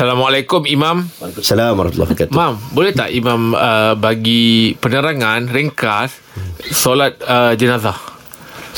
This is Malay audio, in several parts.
Assalamualaikum Imam. Waalaikumsalam warahmatullahi wabarakatuh. Mam, boleh tak Imam uh, bagi penerangan ringkas solat uh, jenazah?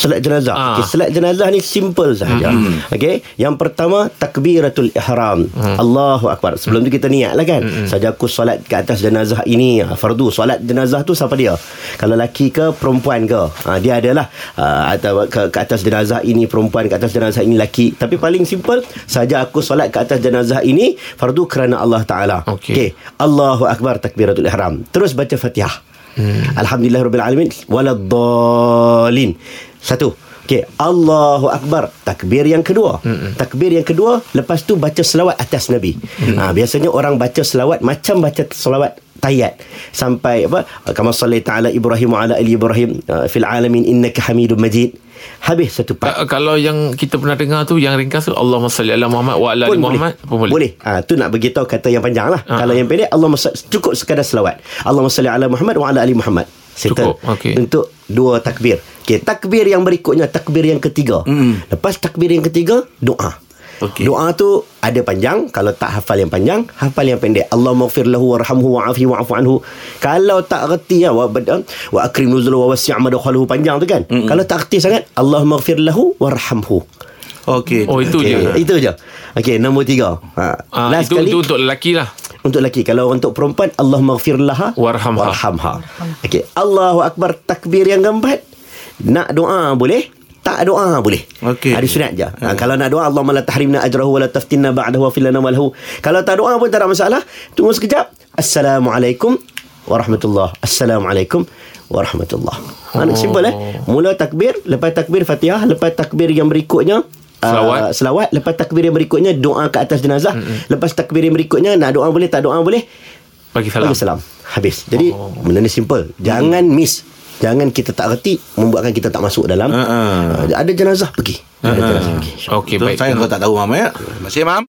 Salat jenazah. Ah. Okay, salat jenazah ni simple sahaja. Mm-hmm. Okey, yang pertama takbiratul ihram. Mm. Allahu akbar. Sebelum tu kita niatlah kan. Mm-hmm. Saja aku solat ke atas jenazah ini, ah, fardu. Solat jenazah tu siapa dia? Kalau laki ke perempuan ke? Ha, dia adalah uh, atau ke, ke atas jenazah ini perempuan, ke atas jenazah ini laki. Tapi paling simple, saja aku solat ke atas jenazah ini fardu kerana Allah Taala. Okey. Okey. Allahu akbar takbiratul ihram. Terus baca Fatihah. Hmm. Alhamdulillah Rabbil Alamin. Waladdallin Satu. Okay Allahu Akbar. Takbir yang kedua. Hmm. Takbir yang kedua Lepas tu baca selawat atas Nabi. Hmm. ha, Biasanya orang baca selawat Macam baca selawat Tayat Sampai apa Kama salli ta'ala Ibrahim wa ala ali Ibrahim uh, Fil alamin innaka hamidun majid Habis satu part Uh, kalau yang kita pernah dengar tu yang ringkas tu Allahumma salli ala Muhammad wa ala ali Muhammad pun boleh. boleh. Ha, tu nak beritahu kata yang panjang lah. Ah. Kalau yang pendek, Allah cukup sekadar selawat. Allahumma salli ala Muhammad wa ala ali Muhammad. Settle. Cukup, okey. Untuk dua takbir. Okay, takbir yang berikutnya, takbir yang ketiga. Mm. Lepas takbir yang ketiga, doa. Okey. Doa tu ada panjang. Kalau tak hafal yang panjang, hafal yang pendek. Allah maghfir lahu warhamhu wa'afi wa'afu anhu. Kalau tak reti ya, wa, bad- wa akrim nuzulu wa wasi' madkhaluhu panjang tu kan. Mm-mm. Kalau tak reti sangat, Allah maghfir lahu warhamhu. Okey. Oh itu Okey, je. Itu je. Okey, nombor tiga. Ha. Ah, Last itu, sekali. itu untuk lelaki lah. Untuk lelaki Kalau untuk perempuan Allah maghfir laha Warhamha. Warhamha Okey Allahu Akbar Takbir yang keempat Nak doa boleh tak doa boleh. Okey. Ada sunat je. Ha, Kalau nak doa Allah la tahrimna ajrahu Wa la taftinna ba'dahu Wa filana walahu Kalau tak doa pun tak ada masalah. Tunggu sekejap. Assalamualaikum Warahmatullah. Assalamualaikum Warahmatullah. Ha, oh. Simple eh? Mula takbir Lepas takbir Fatihah Lepas takbir yang berikutnya Selawat. Uh, selawat. Lepas takbir yang berikutnya Doa ke atas jenazah. Mm-hmm. Lepas takbir yang berikutnya Nak doa boleh Tak doa boleh? Bagi salam. Bagi salam. Habis. Jadi oh. benda ni simple. Jangan miss Jangan kita tak reti Membuatkan kita tak masuk dalam Ha, ha. uh, Ada jenazah pergi Ada jenazah pergi Okey baik. Saya kau tak tahu Mam ya. Terima kasih Mam.